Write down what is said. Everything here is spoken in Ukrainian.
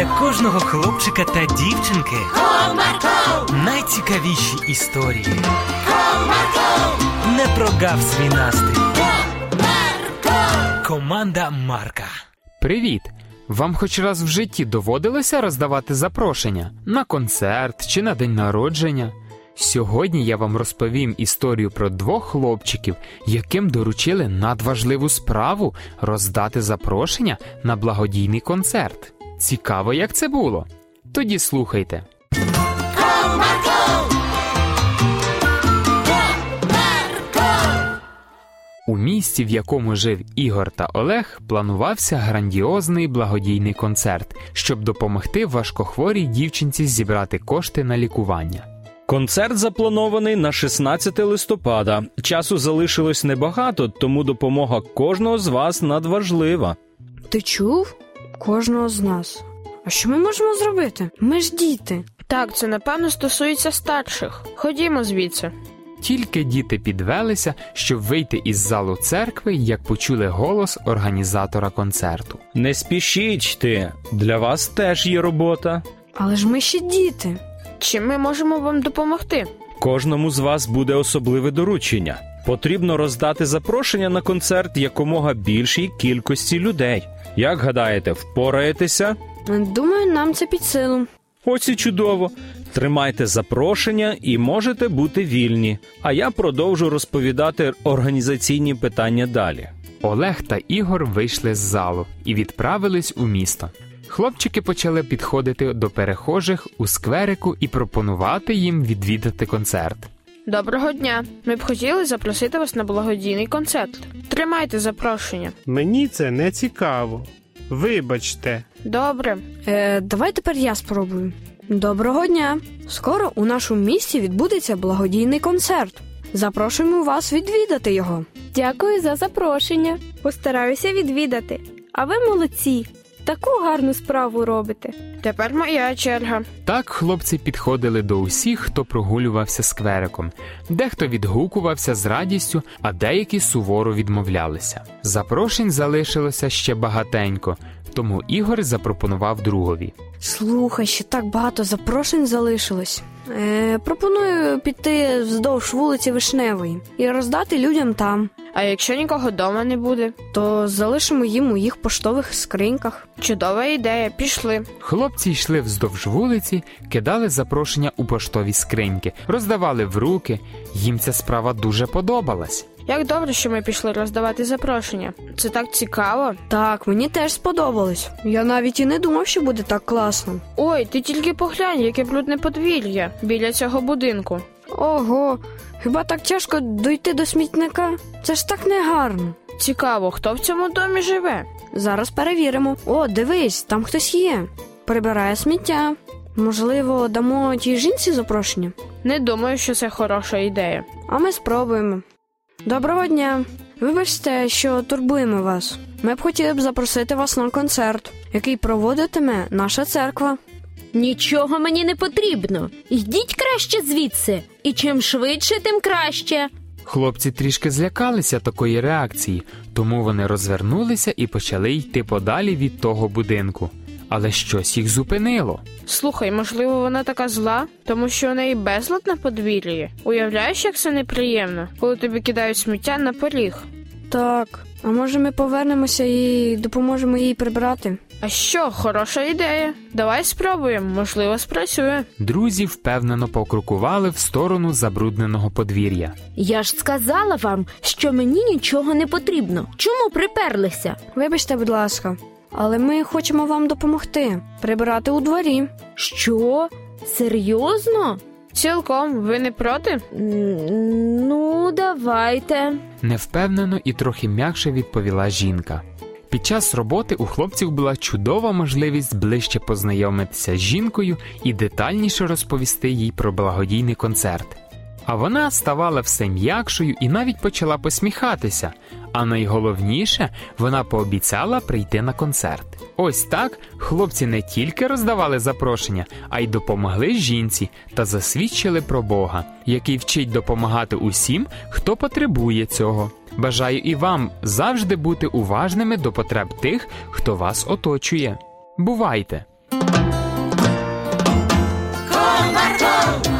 для кожного хлопчика та дівчинки Comarco, найцікавіші історії. Comarco, Не прогав свій настрій. Comarco. Команда Марка. Привіт! Вам хоч раз в житті доводилося роздавати запрошення на концерт чи на день народження? Сьогодні я вам розповім історію про двох хлопчиків, яким доручили надважливу справу роздати запрошення на благодійний концерт. Цікаво, як це було? Тоді слухайте. У місті, в якому жив Ігор та Олег, планувався грандіозний благодійний концерт, щоб допомогти важкохворій дівчинці зібрати кошти на лікування. Концерт запланований на 16 листопада. Часу залишилось небагато, тому допомога кожного з вас надважлива. Ти чув? Кожного з нас. А що ми можемо зробити? Ми ж діти. Так, це напевно стосується старших. Ходімо звідси. Тільки діти підвелися, щоб вийти із залу церкви, як почули голос організатора концерту. Не спішіть ти, для вас теж є робота. Але ж ми ще діти. Чим ми можемо вам допомогти? Кожному з вас буде особливе доручення. Потрібно роздати запрошення на концерт якомога більшій кількості людей. Як гадаєте, впораєтеся? Думаю, нам це під силу. Ось і чудово. Тримайте запрошення і можете бути вільні. А я продовжу розповідати організаційні питання далі. Олег та Ігор вийшли з залу і відправились у місто. Хлопчики почали підходити до перехожих у скверику і пропонувати їм відвідати концерт. Доброго дня. Ми б хотіли запросити вас на благодійний концерт. Тримайте запрошення. Мені це не цікаво. Вибачте, Добре. Е, давай тепер я спробую. Доброго дня! Скоро у нашому місті відбудеться благодійний концерт. Запрошуємо вас відвідати його. Дякую за запрошення. Постараюся відвідати. А ви молодці. Таку гарну справу робите. Тепер моя черга. Так хлопці підходили до усіх, хто прогулювався сквериком. Дехто відгукувався з радістю, а деякі суворо відмовлялися. Запрошень залишилося ще багатенько, тому Ігор запропонував другові. Слухай, ще так багато запрошень залишилось. Е, пропоную піти вздовж вулиці Вишневої і роздати людям там. А якщо нікого вдома не буде? То залишимо їм у їх поштових скриньках. Чудова ідея, пішли. Хлопці йшли вздовж вулиці, кидали запрошення у поштові скриньки, роздавали в руки. Їм ця справа дуже подобалась. Як добре, що ми пішли роздавати запрошення. Це так цікаво. Так, мені теж сподобалось. Я навіть і не думав, що буде так класно. Ой, ти тільки поглянь, яке брудне подвір'я біля цього будинку. Ого, хіба так тяжко дойти до смітника? Це ж так негарно. Цікаво, хто в цьому домі живе? Зараз перевіримо. О, дивись, там хтось є. Прибирає сміття. Можливо, дамо тій жінці запрошення, Не думаю, що це хороша ідея. а ми спробуємо. Доброго дня. Вибачте, що турбуємо вас. Ми б хотіли б запросити вас на концерт, який проводитиме наша церква. Нічого мені не потрібно. Йдіть краще звідси, і чим швидше, тим краще. Хлопці трішки злякалися такої реакції, тому вони розвернулися і почали йти подалі від того будинку. Але щось їх зупинило. Слухай, можливо, вона така зла, тому що у неї безлад на подвір'ї. Уявляєш, як це неприємно, коли тобі кидають сміття на поріг. Так, а може ми повернемося і допоможемо їй прибрати? А що, хороша ідея? Давай спробуємо, можливо, спрацює. Друзі впевнено покрукували в сторону забрудненого подвір'я. Я ж сказала вам, що мені нічого не потрібно. Чому приперлися? Вибачте, будь ласка, але ми хочемо вам допомогти прибирати у дворі. Що? Серйозно? Цілком, ви не проти? Ну, давайте. Невпевнено і трохи м'якше відповіла жінка. Під час роботи у хлопців була чудова можливість ближче познайомитися з жінкою і детальніше розповісти їй про благодійний концерт. А вона ставала все м'якшою і навіть почала посміхатися. А найголовніше, вона пообіцяла прийти на концерт. Ось так хлопці не тільки роздавали запрошення, а й допомогли жінці та засвідчили про Бога, який вчить допомагати усім, хто потребує цього. Бажаю і вам завжди бути уважними до потреб тих, хто вас оточує. Бувайте! Комарко!